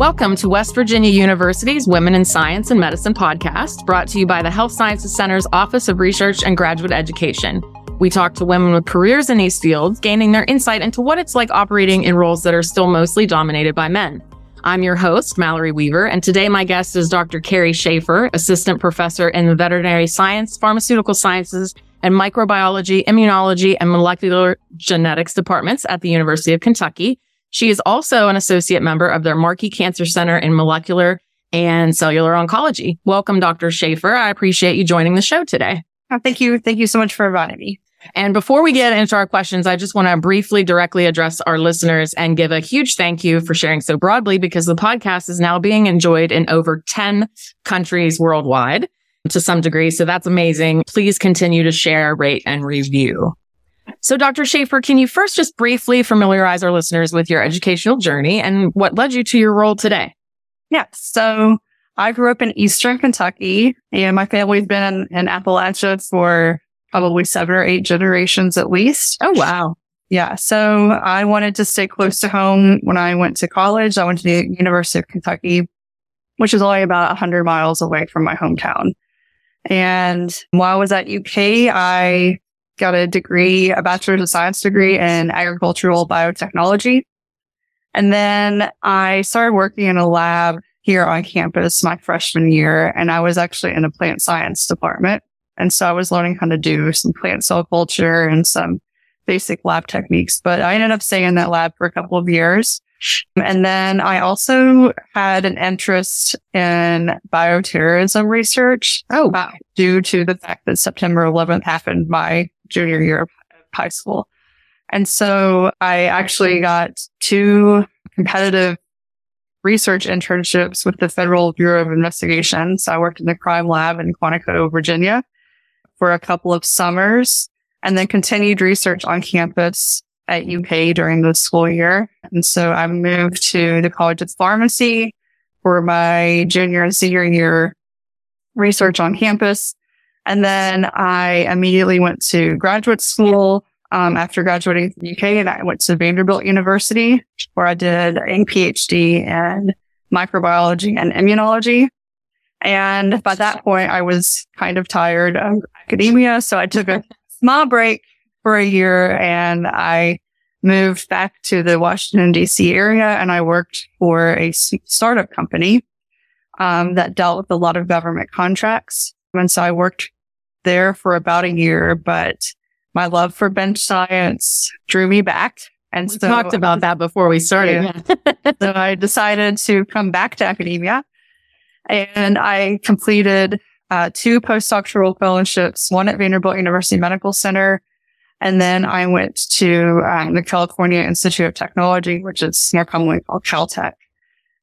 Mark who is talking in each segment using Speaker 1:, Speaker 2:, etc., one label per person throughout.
Speaker 1: Welcome to West Virginia University's Women in Science and Medicine podcast, brought to you by the Health Sciences Center's Office of Research and Graduate Education. We talk to women with careers in these fields, gaining their insight into what it's like operating in roles that are still mostly dominated by men. I'm your host, Mallory Weaver, and today my guest is Dr. Carrie Shaffer, Assistant Professor in the Veterinary Science, Pharmaceutical Sciences, and Microbiology, Immunology, and Molecular Genetics departments at the University of Kentucky. She is also an associate member of their Markey Cancer Center in Molecular and Cellular Oncology. Welcome, Dr. Shaffer. I appreciate you joining the show today.
Speaker 2: Oh, thank you. Thank you so much for inviting me.
Speaker 1: And before we get into our questions, I just want to briefly directly address our listeners and give a huge thank you for sharing so broadly because the podcast is now being enjoyed in over 10 countries worldwide to some degree. So that's amazing. Please continue to share, rate, and review. So, Dr. Shaffer, can you first just briefly familiarize our listeners with your educational journey and what led you to your role today?
Speaker 2: Yeah. So, I grew up in Eastern Kentucky and my family's been in, in Appalachia for probably seven or eight generations at least.
Speaker 1: Oh, wow.
Speaker 2: Yeah. So I wanted to stay close to home when I went to college. I went to the University of Kentucky, which is only about 100 miles away from my hometown. And while I was at UK, I got a degree, a bachelor's of science degree in agricultural biotechnology. And then I started working in a lab here on campus my freshman year, and I was actually in a plant science department. And so I was learning how to do some plant cell culture and some basic lab techniques, but I ended up staying in that lab for a couple of years. And then I also had an interest in bioterrorism research.
Speaker 1: Oh, wow.
Speaker 2: Due to the fact that September 11th happened my junior year of high school. And so I actually got two competitive research internships with the Federal Bureau of Investigation. So I worked in the crime lab in Quantico, Virginia for a couple of summers and then continued research on campus at UK during the school year. And so I moved to the College of Pharmacy for my junior and senior year research on campus. And then I immediately went to graduate school um, after graduating from UK and I went to Vanderbilt University where I did a PhD in microbiology and immunology. And by that point, I was kind of tired of academia. So I took a small break for a year and I moved back to the Washington DC area and I worked for a startup company, um, that dealt with a lot of government contracts. And so I worked there for about a year, but my love for bench science drew me back.
Speaker 1: And we so talked about that before we started.
Speaker 2: Yeah. so I decided to come back to academia and I completed uh, two postdoctoral fellowships, one at Vanderbilt University Medical Center. And then I went to um, the California Institute of Technology, which is more commonly called Caltech.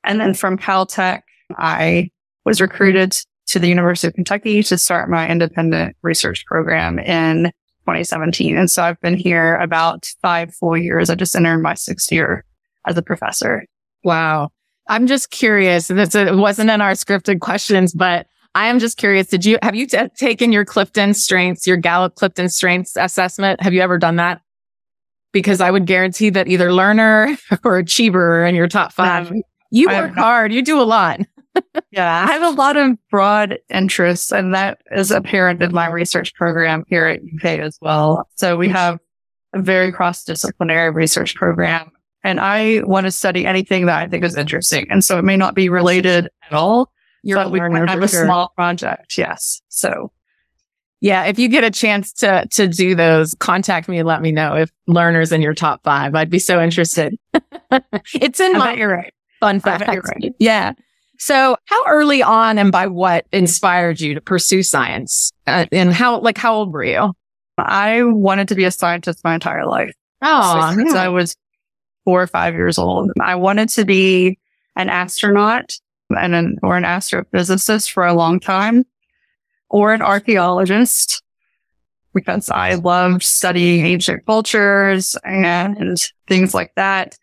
Speaker 2: And then from Caltech, I was recruited to the University of Kentucky to start my independent research program in 2017. And so I've been here about five full years. I just entered my sixth year as a professor.
Speaker 1: Wow. I'm just curious. This wasn't in our scripted questions, but I am just curious. Did you have you t- taken your Clifton Strengths, your Gallup Clifton Strengths assessment? Have you ever done that? Because I would guarantee that either learner or achiever in your top five. Um, you work hard. You do a lot.
Speaker 2: Yeah, I have a lot of broad interests, and that is apparent in my research program here at UK as well. So we have a very cross disciplinary research program and I want to study anything that I think is interesting. And so it may not be related at all. You're but we have a sure. small project. Yes. So
Speaker 1: yeah, if you get a chance to to do those, contact me and let me know if learners in your top five. I'd be so interested. it's in
Speaker 2: I
Speaker 1: my
Speaker 2: you're right.
Speaker 1: fun fact. Right. Yeah. So how early on and by what inspired you to pursue science? Uh, and how like how old were you?
Speaker 2: I wanted to be a scientist my entire life.
Speaker 1: Oh,
Speaker 2: since yeah. I was four or five years old. I wanted to be an astronaut and an, or an astrophysicist for a long time or an archaeologist because I loved studying ancient cultures and things like that.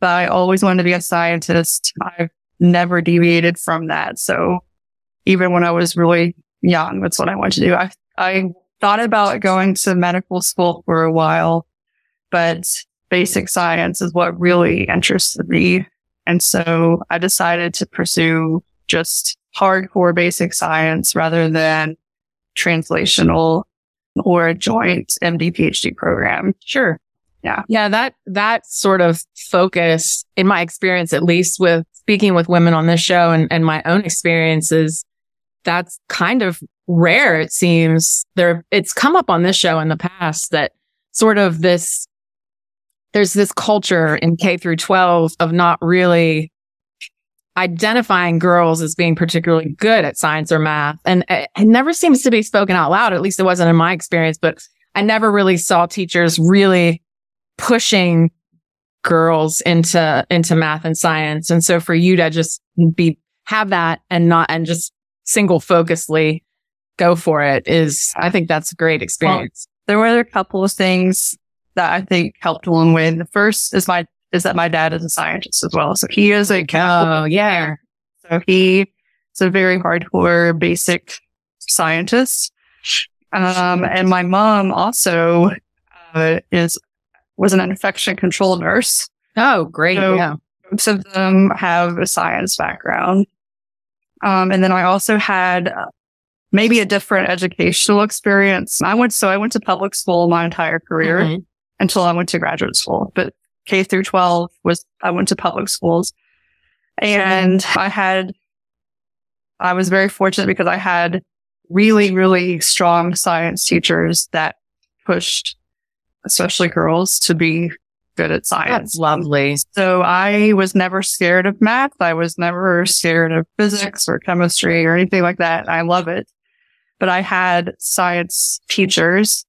Speaker 2: But I always wanted to be a scientist. I've never deviated from that. So even when I was really young, that's what I wanted to do. I, I thought about going to medical school for a while, but basic science is what really interested me. And so I decided to pursue just hardcore basic science rather than translational or a joint MD PhD program.
Speaker 1: Sure.
Speaker 2: Yeah.
Speaker 1: Yeah. That, that sort of focus in my experience, at least with speaking with women on this show and, and my own experiences, that's kind of rare. It seems there, it's come up on this show in the past that sort of this, there's this culture in K through 12 of not really identifying girls as being particularly good at science or math. And it, it never seems to be spoken out loud. At least it wasn't in my experience, but I never really saw teachers really pushing girls into, into math and science. And so for you to just be, have that and not, and just single focusedly go for it is, I think that's a great experience.
Speaker 2: Well, there were a couple of things that I think helped along the way. The first is my is that my dad is a scientist as well. So he is a
Speaker 1: oh yeah.
Speaker 2: So he is a very hardcore basic scientist. Um, and my mom also uh, is was an infection control nurse.
Speaker 1: Oh, great! So yeah,
Speaker 2: most of them have a science background. Um, and then I also had uh, maybe a different educational experience. I went so I went to public school my entire career mm-hmm. until I went to graduate school. But K through 12 was, I went to public schools and I had, I was very fortunate because I had really, really strong science teachers that pushed, especially girls to be good at science.
Speaker 1: That's lovely.
Speaker 2: So I was never scared of math. I was never scared of physics or chemistry or anything like that. I love it. But I had science teachers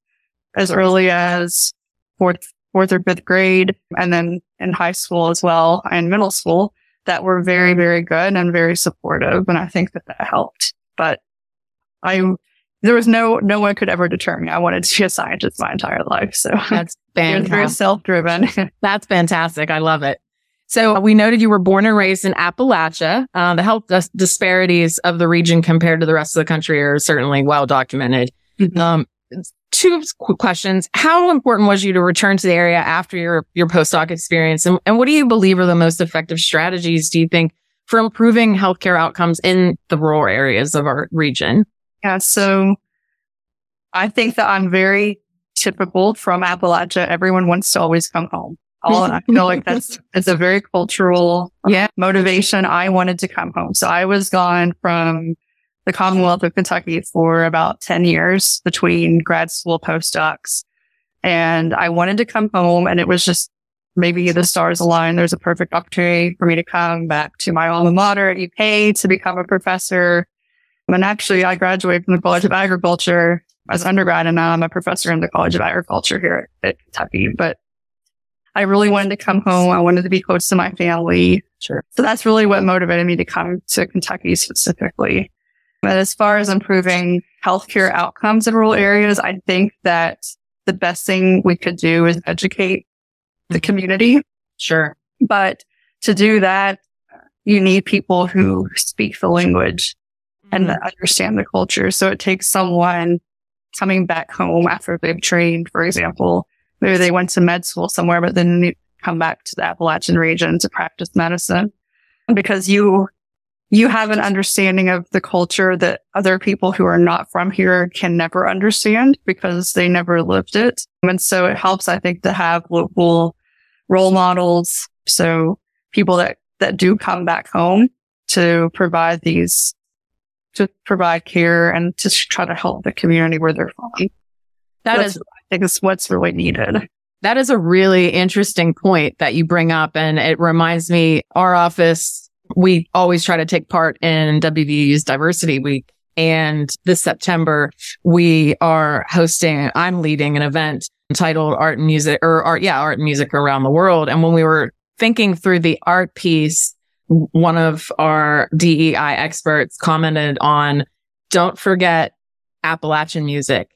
Speaker 2: as early as fourth fourth or fifth grade and then in high school as well and middle school that were very, very good and very supportive. And I think that that helped, but I, there was no, no one could ever deter me. I wanted to be a scientist my entire life. So
Speaker 1: that's fantastic.
Speaker 2: very self-driven.
Speaker 1: that's fantastic. I love it. So we noted you were born and raised in Appalachia. Uh, the health dis- disparities of the region compared to the rest of the country are certainly well documented. Mm-hmm. Um, two quick questions. How important was you to return to the area after your, your postdoc experience? And, and what do you believe are the most effective strategies, do you think, for improving healthcare outcomes in the rural areas of our region?
Speaker 2: Yeah. So I think that I'm very typical from Appalachia. Everyone wants to always come home. All, I feel like that's, it's a very cultural
Speaker 1: yeah.
Speaker 2: motivation. I wanted to come home. So I was gone from the Commonwealth of Kentucky for about 10 years between grad school postdocs. And I wanted to come home and it was just maybe the stars aligned. There's a perfect opportunity for me to come back to my alma mater at UK to become a professor. And actually I graduated from the College of Agriculture as undergrad and now I'm a professor in the College of Agriculture here at, at Kentucky. But I really wanted to come home. I wanted to be close to my family.
Speaker 1: Sure.
Speaker 2: So that's really what motivated me to come to Kentucky specifically. But as far as improving healthcare outcomes in rural areas, I think that the best thing we could do is educate the mm-hmm. community.
Speaker 1: Sure.
Speaker 2: But to do that, you need people who speak the language and mm-hmm. understand the culture. So it takes someone coming back home after they've trained, for example, maybe they went to med school somewhere, but then they come back to the Appalachian region to practice medicine because you you have an understanding of the culture that other people who are not from here can never understand because they never lived it. And so it helps, I think, to have local role models. So people that, that do come back home to provide these, to provide care and to try to help the community where they're from.
Speaker 1: That That's, is,
Speaker 2: I think is what's really needed.
Speaker 1: That is a really interesting point that you bring up. And it reminds me, our office we always try to take part in WVU's diversity week. And this September, we are hosting, I'm leading an event titled art and music or art. Yeah. Art and music around the world. And when we were thinking through the art piece, one of our DEI experts commented on don't forget Appalachian music.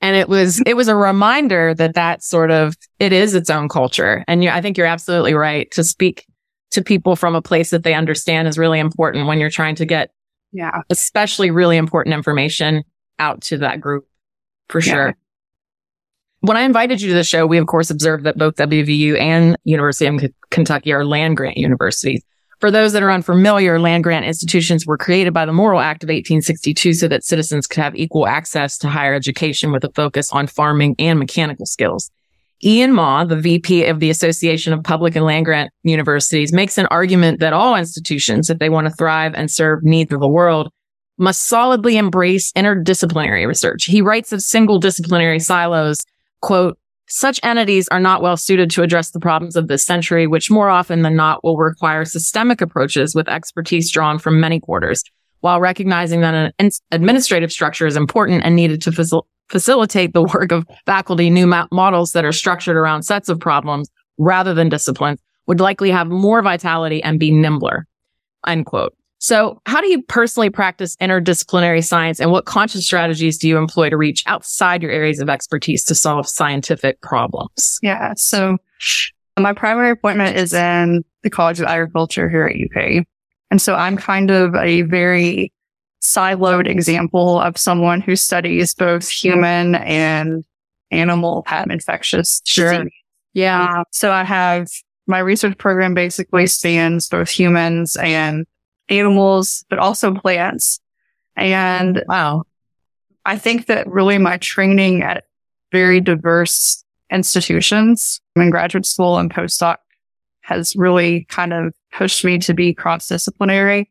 Speaker 1: And it was, it was a reminder that that sort of, it is its own culture. And you, I think you're absolutely right to speak to people from a place that they understand is really important when you're trying to get,
Speaker 2: yeah,
Speaker 1: especially really important information out to that group for sure. When I invited you to the show, we of course observed that both WVU and University of Kentucky are land grant universities. For those that are unfamiliar, land grant institutions were created by the Morrill Act of 1862 so that citizens could have equal access to higher education with a focus on farming and mechanical skills. Ian Maw, the VP of the Association of Public and Land Grant Universities, makes an argument that all institutions, if they want to thrive and serve needs of the world, must solidly embrace interdisciplinary research. He writes of single disciplinary silos, quote, such entities are not well suited to address the problems of this century, which more often than not will require systemic approaches with expertise drawn from many quarters, while recognizing that an administrative structure is important and needed to facil- facilitate the work of faculty. New ma- models that are structured around sets of problems rather than disciplines would likely have more vitality and be nimbler. End quote. So how do you personally practice interdisciplinary science and what conscious strategies do you employ to reach outside your areas of expertise to solve scientific problems?
Speaker 2: Yeah. So my primary appointment is in the College of Agriculture here at UK. And so I'm kind of a very siloed example of someone who studies both human and animal infectious
Speaker 1: Sure.
Speaker 2: disease.
Speaker 1: Yeah.
Speaker 2: Uh, so I have my research program basically spans both humans and animals, but also plants. And
Speaker 1: Wow.
Speaker 2: I think that really my training at very diverse institutions in graduate school and postdoc has really kind of pushed me to be cross disciplinary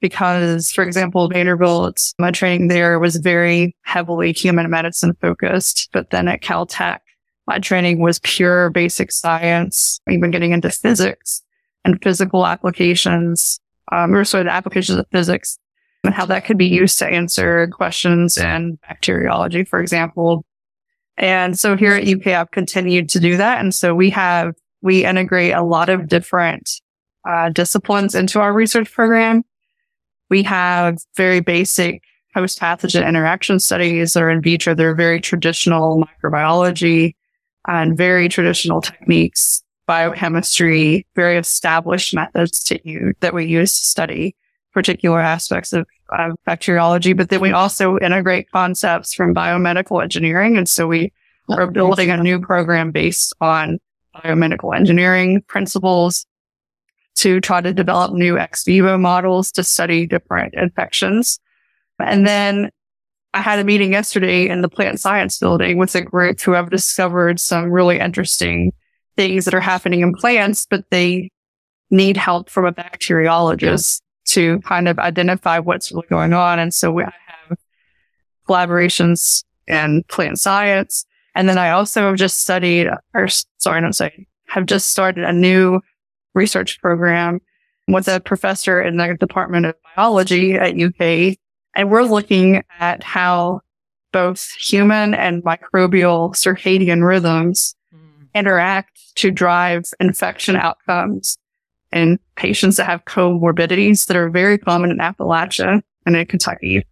Speaker 2: because, for example, Vanderbilt, my training there was very heavily human medicine focused. But then at Caltech, my training was pure basic science, even getting into physics and physical applications, um, or sort of the applications of physics and how that could be used to answer questions in bacteriology, for example. And so here at UK, I've continued to do that. And so we have, we integrate a lot of different uh, disciplines into our research program. We have very basic host pathogen interaction studies that are in vitro. They're very traditional microbiology and very traditional techniques, biochemistry, very established methods to use that we use to study particular aspects of, of bacteriology. But then we also integrate concepts from biomedical engineering. And so we are building a new program based on biomedical engineering principles to try to develop new ex vivo models to study different infections. And then I had a meeting yesterday in the plant science building with a group who have discovered some really interesting things that are happening in plants, but they need help from a bacteriologist to kind of identify what's really going on. And so we have collaborations in plant science. And then I also have just studied, or sorry, I don't say, have just started a new research program with a professor in the Department of Biology at UK. And we're looking at how both human and microbial circadian rhythms mm. interact to drive infection outcomes in patients that have comorbidities that are very common in Appalachia and in Kentucky,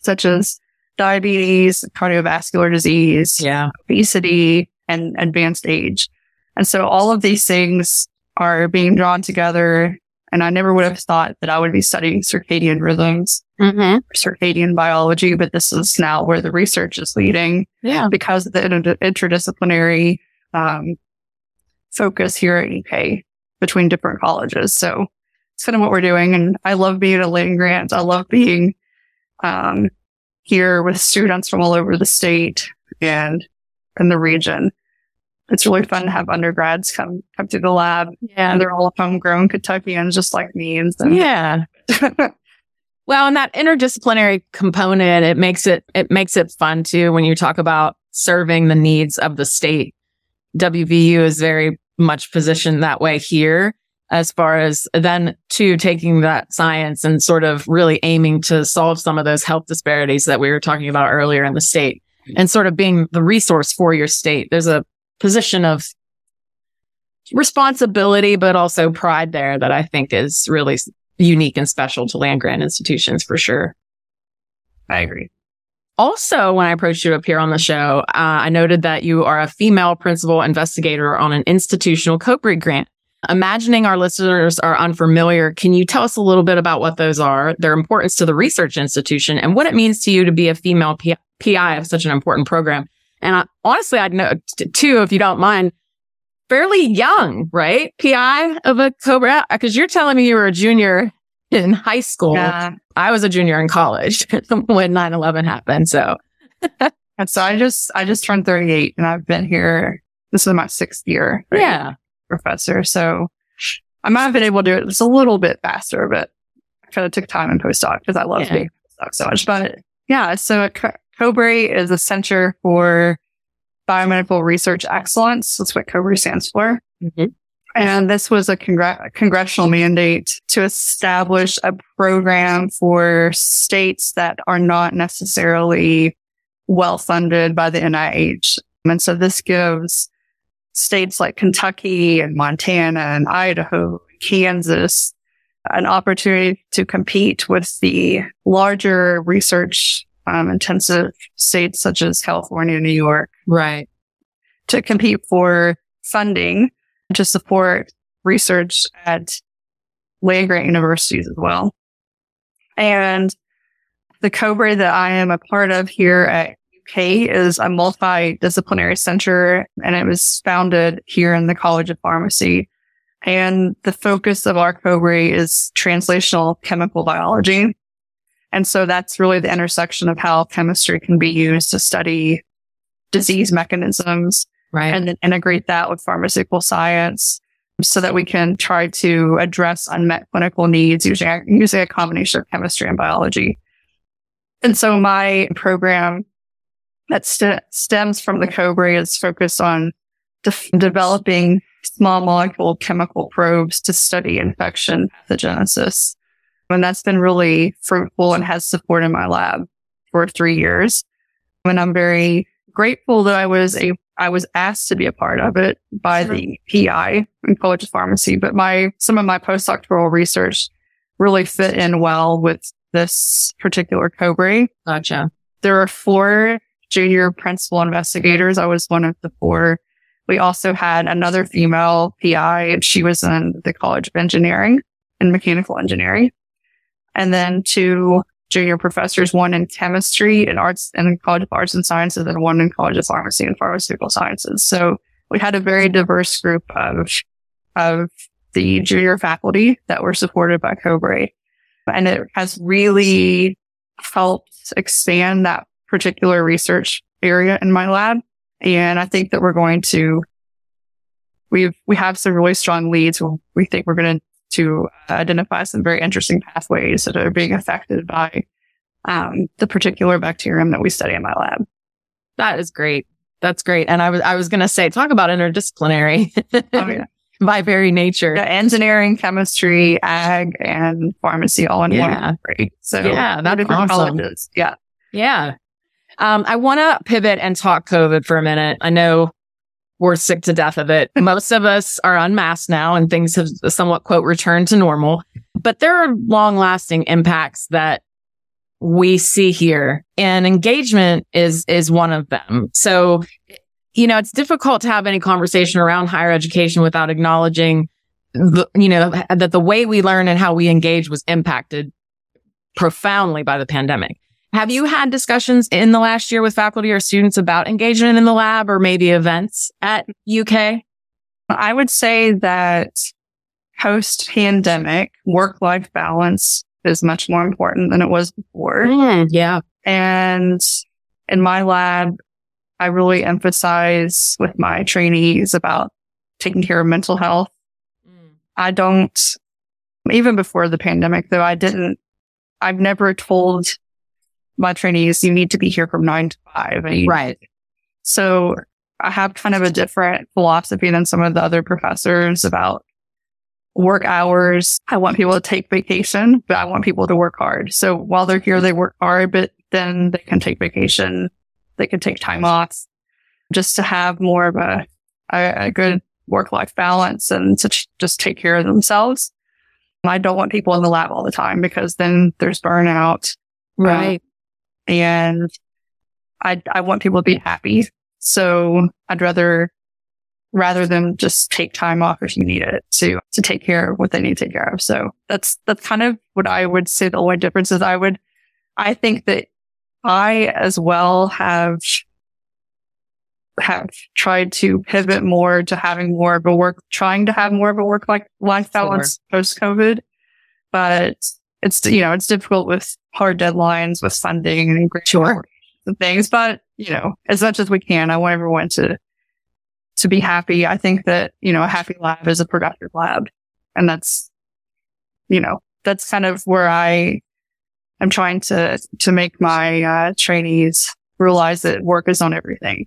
Speaker 2: such as diabetes, cardiovascular disease,
Speaker 1: Yeah.
Speaker 2: obesity, and advanced age. And so all of these things are being drawn together. And I never would have thought that I would be studying circadian rhythms,
Speaker 1: Mm-hmm.
Speaker 2: circadian biology, but this is now where the research is leading
Speaker 1: Yeah.
Speaker 2: because of the inter- interdisciplinary um, focus here at UK between different colleges. So it's kind of what we're doing. And I love being a land grant. I love being um, here with students from all over the state and in the region. It's really fun to have undergrads come come to the lab,
Speaker 1: Yeah.
Speaker 2: and they're all homegrown Kentuckians, just like me. And so,
Speaker 1: Yeah. Well, and that interdisciplinary component, it makes it, it makes it fun too when you talk about serving the needs of the state. WVU is very much positioned that way here as far as then to taking that science and sort of really aiming to solve some of those health disparities that we were talking about earlier in the state and sort of being the resource for your state. There's a position of responsibility, but also pride there that I think is really unique and special to land grant institutions for sure.
Speaker 2: I agree.
Speaker 1: Also, when I approached you to appear on the show, uh, I noted that you are a female principal investigator on an institutional COBRE grant. Imagining our listeners are unfamiliar, can you tell us a little bit about what those are, their importance to the research institution, and what it means to you to be a female PI of such an important program? And I, honestly, I'd know t- too, if you don't mind, fairly young, right? PI of a COBRE? Because you're telling me you were a junior in high school.
Speaker 2: Yeah.
Speaker 1: I was a junior in college when 9 11 happened. So,
Speaker 2: And so I just, I just turned 38 and I've been here. This is my sixth year. right,
Speaker 1: yeah.
Speaker 2: Professor. So I might have been able to do it just a little bit faster, but I kind of took time in postdoc because I love
Speaker 1: Yeah.
Speaker 2: being postdoc so much. But yeah, so Co- COBRE is a center for biomedical research excellence. That's what COBRE stands for.
Speaker 1: Mhm.
Speaker 2: And this was a congr- congressional mandate to establish a program for states that are not necessarily well funded by the NIH. And so this gives states like Kentucky and Montana and Idaho, Kansas, an opportunity to compete with the larger research um, intensive states such as California, New York,
Speaker 1: Right.
Speaker 2: to compete for funding to support research at land grant universities as well. And the COBRE that I am a part of here at UK is a multidisciplinary center and it was founded here in the College of Pharmacy. And the focus of our COBRE is translational chemical biology. And so that's really the intersection of how chemistry can be used to study disease mechanisms
Speaker 1: Right.
Speaker 2: and then integrate that with pharmaceutical science so that we can try to address unmet clinical needs using, using a combination of chemistry and biology. And so my program that st- stems from the COBRE is focused on de- developing small molecule chemical probes to study infection pathogenesis. And that's been really fruitful and has supported my lab for three years. And I'm very grateful that I was a I was asked to be a part of it by the PI in College of Pharmacy, but my some of my postdoctoral research really fit in well with this particular COBRE.
Speaker 1: Gotcha.
Speaker 2: There are four junior principal investigators. I was one of the four. We also had another female PI, and she was in the College of Engineering and Mechanical Engineering. And then two junior professors, one in chemistry and arts and College of Arts and Sciences, and one in College of Pharmacy and Pharmaceutical Sciences. So we had a very diverse group of, of the junior faculty that were supported by COBRE. And it has really helped expand that particular research area in my lab. And I think that we're going to, we've, we have some really strong leads. We think we're going to, to identify some very interesting pathways that are being affected by, um, the particular bacterium that we study in my lab.
Speaker 1: That is great. That's great. And I was, I was going to say, talk about interdisciplinary
Speaker 2: Oh, yeah.
Speaker 1: by very nature.
Speaker 2: Yeah, engineering, chemistry, ag, and pharmacy all in
Speaker 1: Yeah.
Speaker 2: one. Right. So
Speaker 1: Yeah, that's awesome.
Speaker 2: colleges. Yeah.
Speaker 1: Yeah. Um, I want to pivot and talk COVID for a minute. I know we're sick to death of it. Most of us are unmasked now and things have somewhat quote returned to normal, but there are long lasting impacts that we see here and engagement is, is one of them. So, you know, it's difficult to have any conversation around higher education without acknowledging the, you know, that the way we learn and how we engage was impacted profoundly by the pandemic. Have you had discussions in the last year with faculty or students about engagement in the lab or maybe events at UK?
Speaker 2: I would say that post pandemic work life balance is much more important than it was before.
Speaker 1: Mm, yeah.
Speaker 2: And in my lab, I really emphasize with my trainees about taking care of mental health. Mm. I don't, even before the pandemic, though, I didn't, I've never told my trainees, you need to be here from nine to five. And
Speaker 1: Right.
Speaker 2: So I have kind of a different philosophy than some of the other professors about work hours. I want people to take vacation, but I want people to work hard. So while they're here, they work hard, but then they can take vacation. They can take time off just to have more of a, a, a good work life balance and to ch- just take care of themselves. I don't want people in the lab all the time because then there's burnout
Speaker 1: Right.
Speaker 2: And I I want people to be happy. So I'd rather rather than just take time off if you need it to to take care of what they need to take care of. So that's that's kind of what I would say the only difference is I would I think that I as well have have tried to pivot more to having more of a work, trying to have more of a work like life balance sure. post COVID. But it's, you know, it's difficult with hard deadlines with funding and
Speaker 1: sure.
Speaker 2: and things. But, you know, as much as we can, I want everyone to, to be happy. I think that, you know, a happy lab is a productive lab. And that's, you know, that's kind of where I am trying to, to make my uh, trainees realize that work is on everything.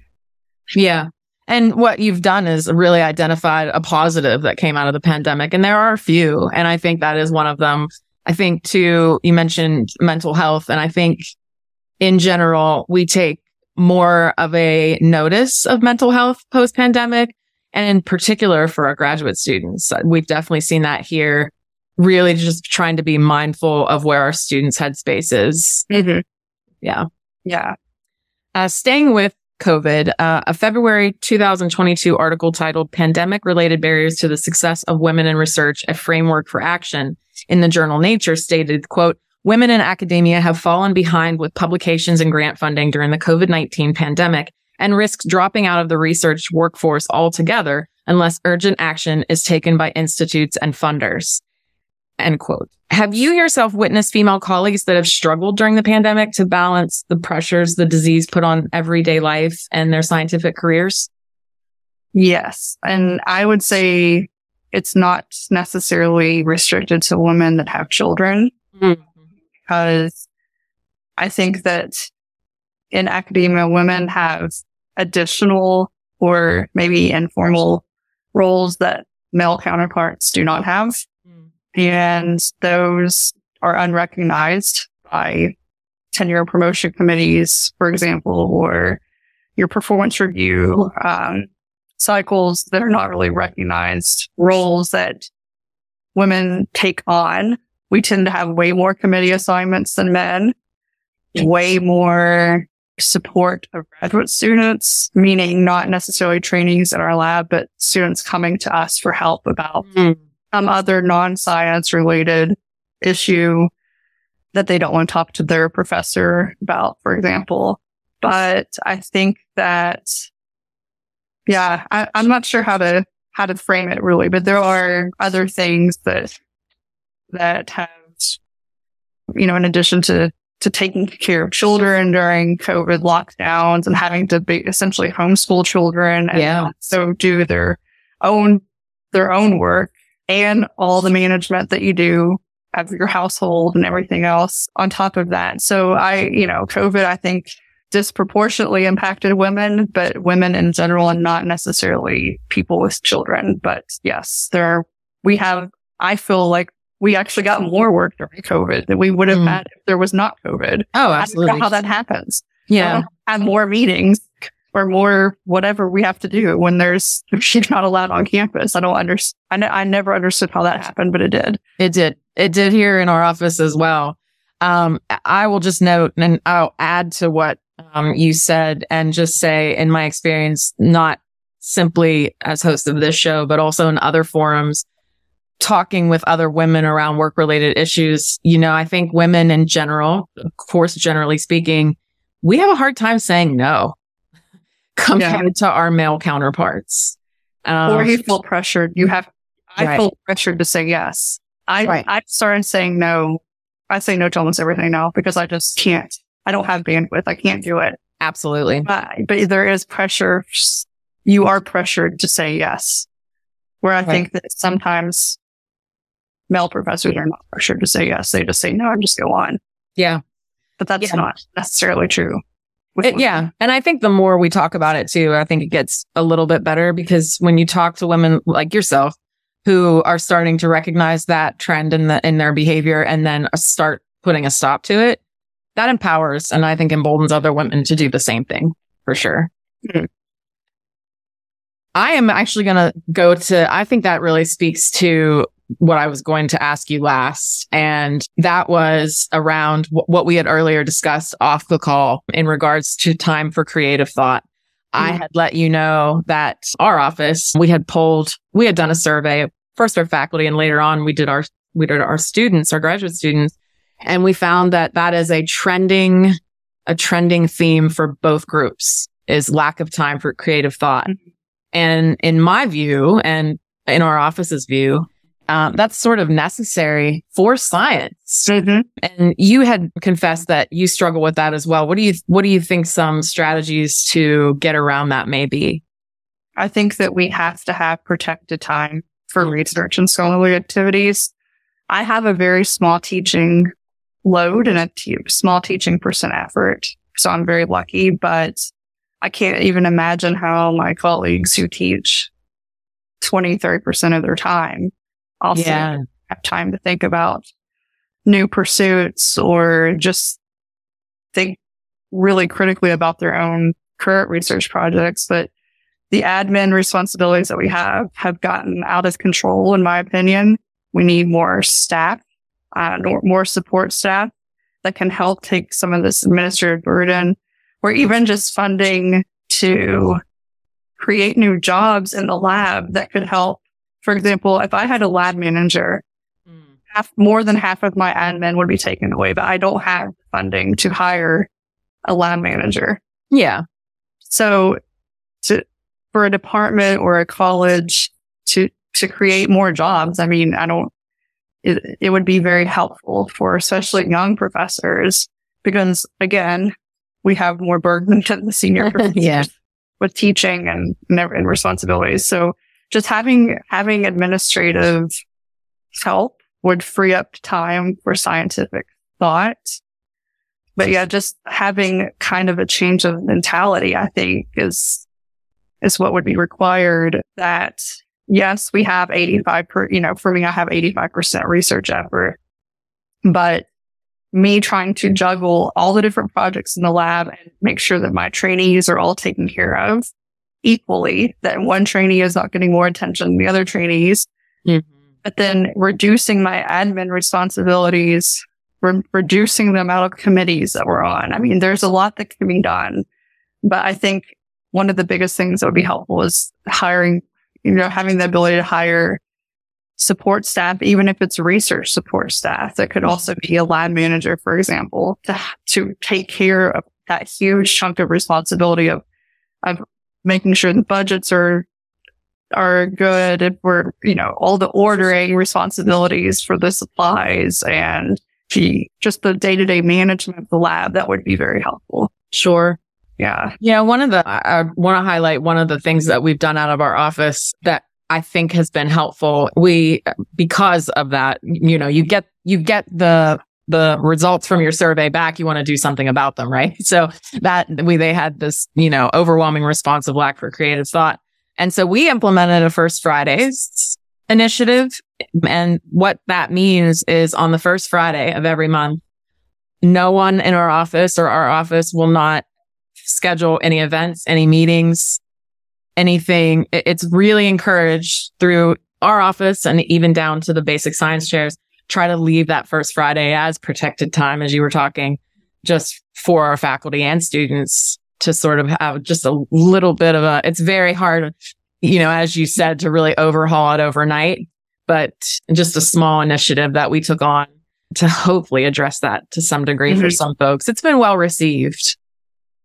Speaker 1: Yeah. And what you've done is really identified a positive that came out of the pandemic. And there are a few. And I think that is one of them. I think too, you mentioned mental health. And I think in general, we take more of a notice of mental health post pandemic. And in particular for our graduate students, we've definitely seen that here, really just trying to be mindful of where our students' headspace is.
Speaker 2: Mm-hmm.
Speaker 1: Yeah.
Speaker 2: Yeah.
Speaker 1: Uh, staying with COVID, uh, a February 2022 article titled Pandemic Related Barriers to the Success of Women in Research, a Framework for Action in the journal Nature stated, quote, women in academia have fallen behind with publications and grant funding during the COVID-19 pandemic and risks dropping out of the research workforce altogether unless urgent action is taken by institutes and funders. End quote. Have you yourself witnessed female colleagues that have struggled during the pandemic to balance the pressures the disease put on everyday life and their scientific careers?
Speaker 2: Yes. And I would say it's not necessarily restricted to women that have children mm-hmm. because I think that in academia, women have additional or maybe informal roles that male counterparts do not have. Mm. And those are unrecognized by tenure promotion committees, for example, or your performance review. Um, cycles that are not really recognized, roles that women take on. We tend to have way more committee assignments than men, way more support of graduate students, meaning not necessarily trainees in our lab, but students coming to us for help about mm-hmm. some other non-science related issue that they don't want to talk to their professor about, for example. But I think that yeah, I, I'm not sure how to how to frame it really, but there are other things that that have you know, in addition to to taking care of children during COVID lockdowns and having to be essentially homeschool children and
Speaker 1: yeah.
Speaker 2: so do their own their own work and all the management that you do of your household and everything else on top of that. So I, you know, COVID, I think disproportionately impacted women, but women in general and not necessarily people with children. But yes, there are, we have, I feel like we actually got more work during COVID than we would have mm. had if there was not COVID.
Speaker 1: Oh, absolutely.
Speaker 2: how that happens.
Speaker 1: Yeah.
Speaker 2: Have more meetings or more whatever we have to do when there's, she's not allowed on campus. I don't understand. I, ne- I never understood how that happened, but it did.
Speaker 1: It did. It did here in our office as well. Um, I will just note and I'll add to what um, you said and just say, in my experience, not simply as host of this show, but also in other forums, talking with other women around work related issues. You know, I think women in general, of course, generally speaking, we have a hard time saying no compared yeah. to our male counterparts.
Speaker 2: Um, or you feel pressured. You have, I right. feel pressured to say yes. I, right. I started saying no. I say no to almost everything now because I just can't. I don't have bandwidth. I can't do it.
Speaker 1: Absolutely.
Speaker 2: But, but there is pressure. You are pressured to say yes. Where I right. think that sometimes male professors are not pressured to say yes. They just say, no, I'm just go on.
Speaker 1: Yeah.
Speaker 2: But that's yeah. not necessarily true.
Speaker 1: It, yeah. And I think the more we talk about it too, I think it gets a little bit better because when you talk to women like yourself who are starting to recognize that trend in the, in their behavior and then start putting a stop to it, that empowers and I think emboldens other women to do the same thing for sure. Mm-hmm. I am actually going to go to, I think that really speaks to what I was going to ask you last. And that was around w- what we had earlier discussed off the call in regards to time for creative thought. Mm-hmm. I had let you know that our office, we had polled, we had done a survey, first our faculty and later on we did our, we did our students, our graduate students and we found that that is a trending, a trending theme for both groups is lack of time for creative thought.
Speaker 2: Mhm.
Speaker 1: And in my view and in our office's view, um, that's sort of necessary for science.
Speaker 2: Mhm.
Speaker 1: And you had confessed that you struggle with that as well. What do you what do you think some strategies to get around that may be?
Speaker 2: I think that we have to have protected time for research and scholarly activities. I have a very small teaching load and a te- small teaching percent effort. So I'm very lucky, but I can't even imagine how my colleagues who teach 20, 30% of their time also have time to think about new pursuits or just think really critically about their own current research projects. But the admin responsibilities that we have have gotten out of control, in my opinion. We need more staff, uh, more support staff that can help take some of this administrative burden or even just funding to create new jobs in the lab that could help. For example, if I had a lab manager, half, more than half of my admin would be taken away, but I don't have funding to hire a lab manager.
Speaker 1: Yeah.
Speaker 2: So to, for a department or a college to, to create more jobs, I mean, I don't, it, it would be very helpful for especially young professors because again, we have more burden than the senior professors
Speaker 1: Yeah.
Speaker 2: with teaching and, and responsibilities. So just having, having administrative help would free up time for scientific thought. But yeah, just having kind of a change of mentality, I think is, is what would be required that yes, we have 85 per, you know, for me, I have 85% research effort, but me trying to juggle all the different projects in the lab and make sure that my trainees are all taken care of equally, that one trainee is not getting more attention than the other trainees, mm-hmm. but then reducing my admin responsibilities, re- reducing the amount of committees that we're on. I mean, there's a lot that can be done, but I think one of the biggest things that would be helpful is hiring, you know, having the ability to hire support staff, even if it's research support staff that could also be a lab manager, for example, to, to take care of that huge chunk of responsibility of, of making sure the budgets are are good if we're, you know, all the ordering responsibilities for the supplies and the, just the day to day management of the lab, that would be very helpful.
Speaker 1: Sure.
Speaker 2: Yeah.
Speaker 1: Yeah. One of the, I, I want to highlight one of the things that we've done out of our office that I think has been helpful. We, because of that, you know, you get, you get the, the results from your survey back, you want to do something about them, right? So that we, they had this, you know, overwhelming response of lack for creative thought. And so we implemented a first Fridays initiative. And what that means is on the first Friday of every month, no one in our office or our office will not schedule any events, any meetings, anything. It's really encouraged through our office and even down to the basic science chairs. Try to leave that first Friday as protected time, as you were talking, just for our faculty and students to sort of have just a little bit of a, it's very hard, you know, as you said, to really overhaul it overnight, but just a small initiative that we took on to hopefully address that to some degree mm-hmm. for some folks. It's been well received.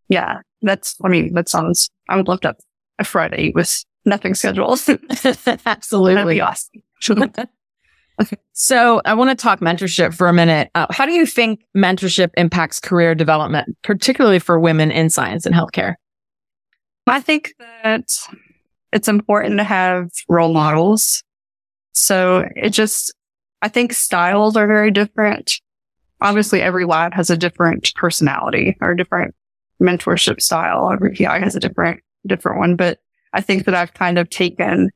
Speaker 2: Yeah. That's, I mean, that sounds, I would love to have a Friday with nothing scheduled.
Speaker 1: Absolutely.
Speaker 2: That'd be awesome.
Speaker 1: Okay. So I want to talk mentorship for a minute. Uh, how do you think mentorship impacts career development, particularly for women in science and healthcare?
Speaker 2: I think that it's important to have role models. So it just, I think styles are very different. Obviously, every lab has a different personality or different mentorship style. Every PI has a different, different one, but I think that I've kind of taken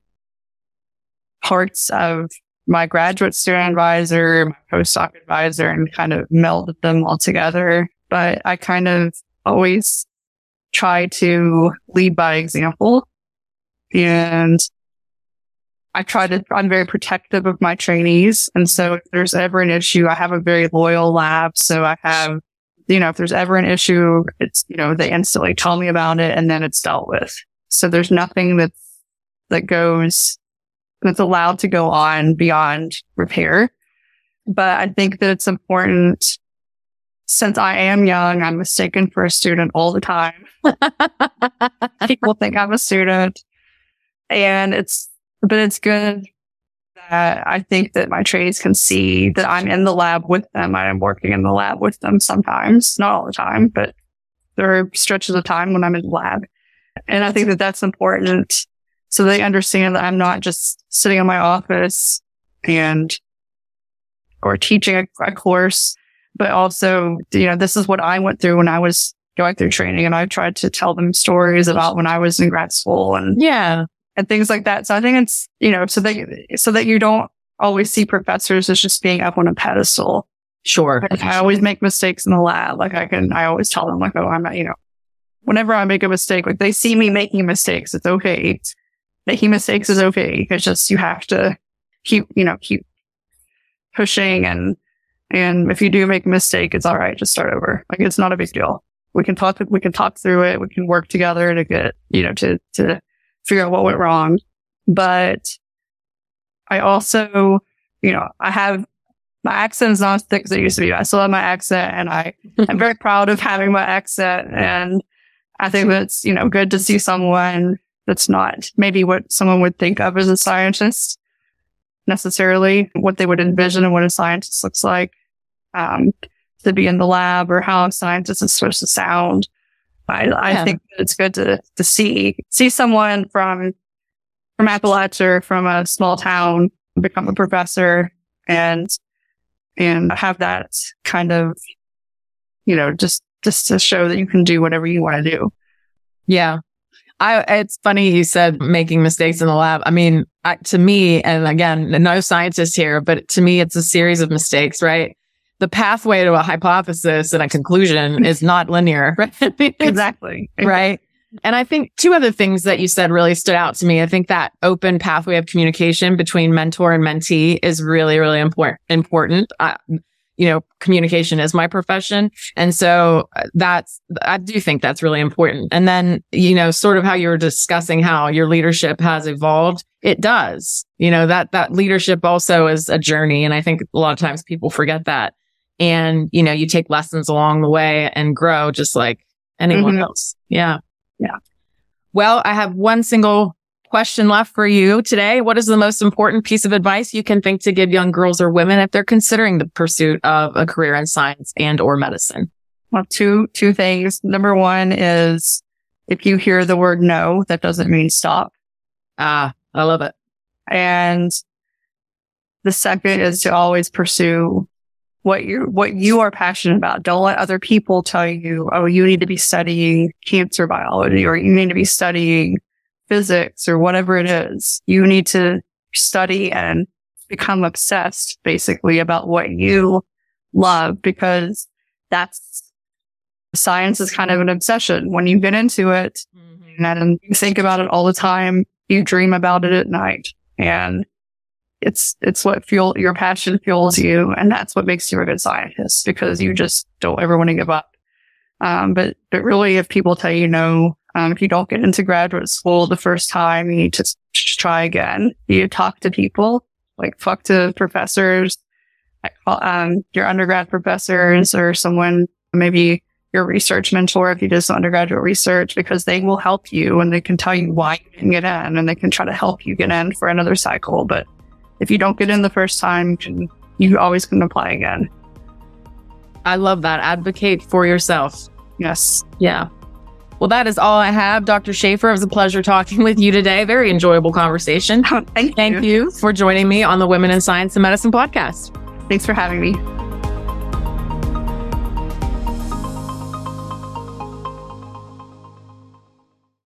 Speaker 2: parts of my graduate student advisor, my postdoc advisor, and kind of melded them all together. But I kind of always try to lead by example. And I try to, I'm very protective of my trainees. And so if there's ever an issue, I have a very loyal lab. So I have, you know, if there's ever an issue, it's, you know, they instantly tell me about it and then it's dealt with. So there's nothing that, that goes that's allowed to go on beyond repair. But I think that it's important since I am young, I'm mistaken for a student all the time. People think I'm a student and it's, but it's good I think that my trades can see that I'm in the lab with them. I am working in the lab with them sometimes, not all the time, but there are stretches of time when I'm in the lab. And I think that that's important so they understand that I'm not just sitting in my office and or teaching a, a course, but also, you know, this is what I went through when I was going through training and I tried to tell them stories about when I was in grad school and
Speaker 1: yeah,
Speaker 2: and things like that. So I think it's, you know, so that, so that you don't always see professors as just being up on a pedestal.
Speaker 1: Sure.
Speaker 2: Like I always make mistakes in the lab. Like I can, I always tell them like, oh, I'm not, you know, whenever I make a mistake, like they see me making mistakes. It's okay. Making mistakes is okay. It's just, you have to keep, you know, keep pushing and, and if you do make a mistake, it's all right. Just start over. Like it's not a big deal. We can talk, we can talk through it. We can work together to get, you know, to, to figure out what went wrong. But I also, you know, I have my accent is not as thick as it used to be. I still have my accent and I, I'm very proud of having my accent. And I think that's, you know, good to see someone that's not maybe what someone would think of as a scientist necessarily, what they would envision and what a scientist looks like, um, to be in the lab or how a scientist is supposed to sound. I, I yeah. think it's good to, to see, see someone from, from Appalachia, from a small town, become a professor and, and have that kind of, you know, just, just to show that you can do whatever you want to do.
Speaker 1: Yeah. I, it's funny you said making mistakes in the lab. I mean, I, to me, and again, no scientist here, but to me, it's a series of mistakes, right? The pathway to a hypothesis and a conclusion is not linear.
Speaker 2: Right? exactly.
Speaker 1: Right. And I think two other things that you said really stood out to me. I think that open pathway of communication between mentor and mentee is really, really important. Important. Uh, you know, communication is my profession. And so uh, that's, I do think that's really important. And then, you know, sort of how you were discussing how your leadership has evolved. It does, you know, that, that leadership also is a journey. And I think a lot of times people forget that and you know you take lessons along the way and grow just like anyone mm-hmm. else. Yeah.
Speaker 2: Yeah.
Speaker 1: Well i have one single question left for you today. What is the most important piece of advice you can think to give young girls or women if they're considering the pursuit of a career in science and or medicine?
Speaker 2: Well two two things. Number one is if you hear the word no that doesn't mean stop.
Speaker 1: Ah i love it.
Speaker 2: And the second is to always pursue what you what you are passionate about. Don't let other people tell you, oh, you need to be studying cancer biology or you need to be studying physics or whatever it is. You need to study and become obsessed basically about what you love because that's science is kind of an obsession. When you get into it mm-hmm. and you think about it all the time, you dream about it at night and it's it's what fuel your passion fuels you, and that's what makes you a good scientist because you just don't ever want to give up. Um, but but really, if people tell you no, um, if you don't get into graduate school the first time, you need to try again. You talk to people, like talk to professors, um, your undergrad professors, or someone maybe your research mentor if you did some undergraduate research because they will help you and they can tell you why you didn't get in and they can try to help you get in for another cycle. But if you don't get in the first time, you always can apply again.
Speaker 1: I love that. Advocate for yourself.
Speaker 2: Yes.
Speaker 1: Yeah. Well, that is all I have. Dr. Shaffer, it was a pleasure talking with you today. Very enjoyable conversation.
Speaker 2: thank you.
Speaker 1: Thank you for joining me on the Women in Science and Medicine podcast.
Speaker 2: Thanks for having me.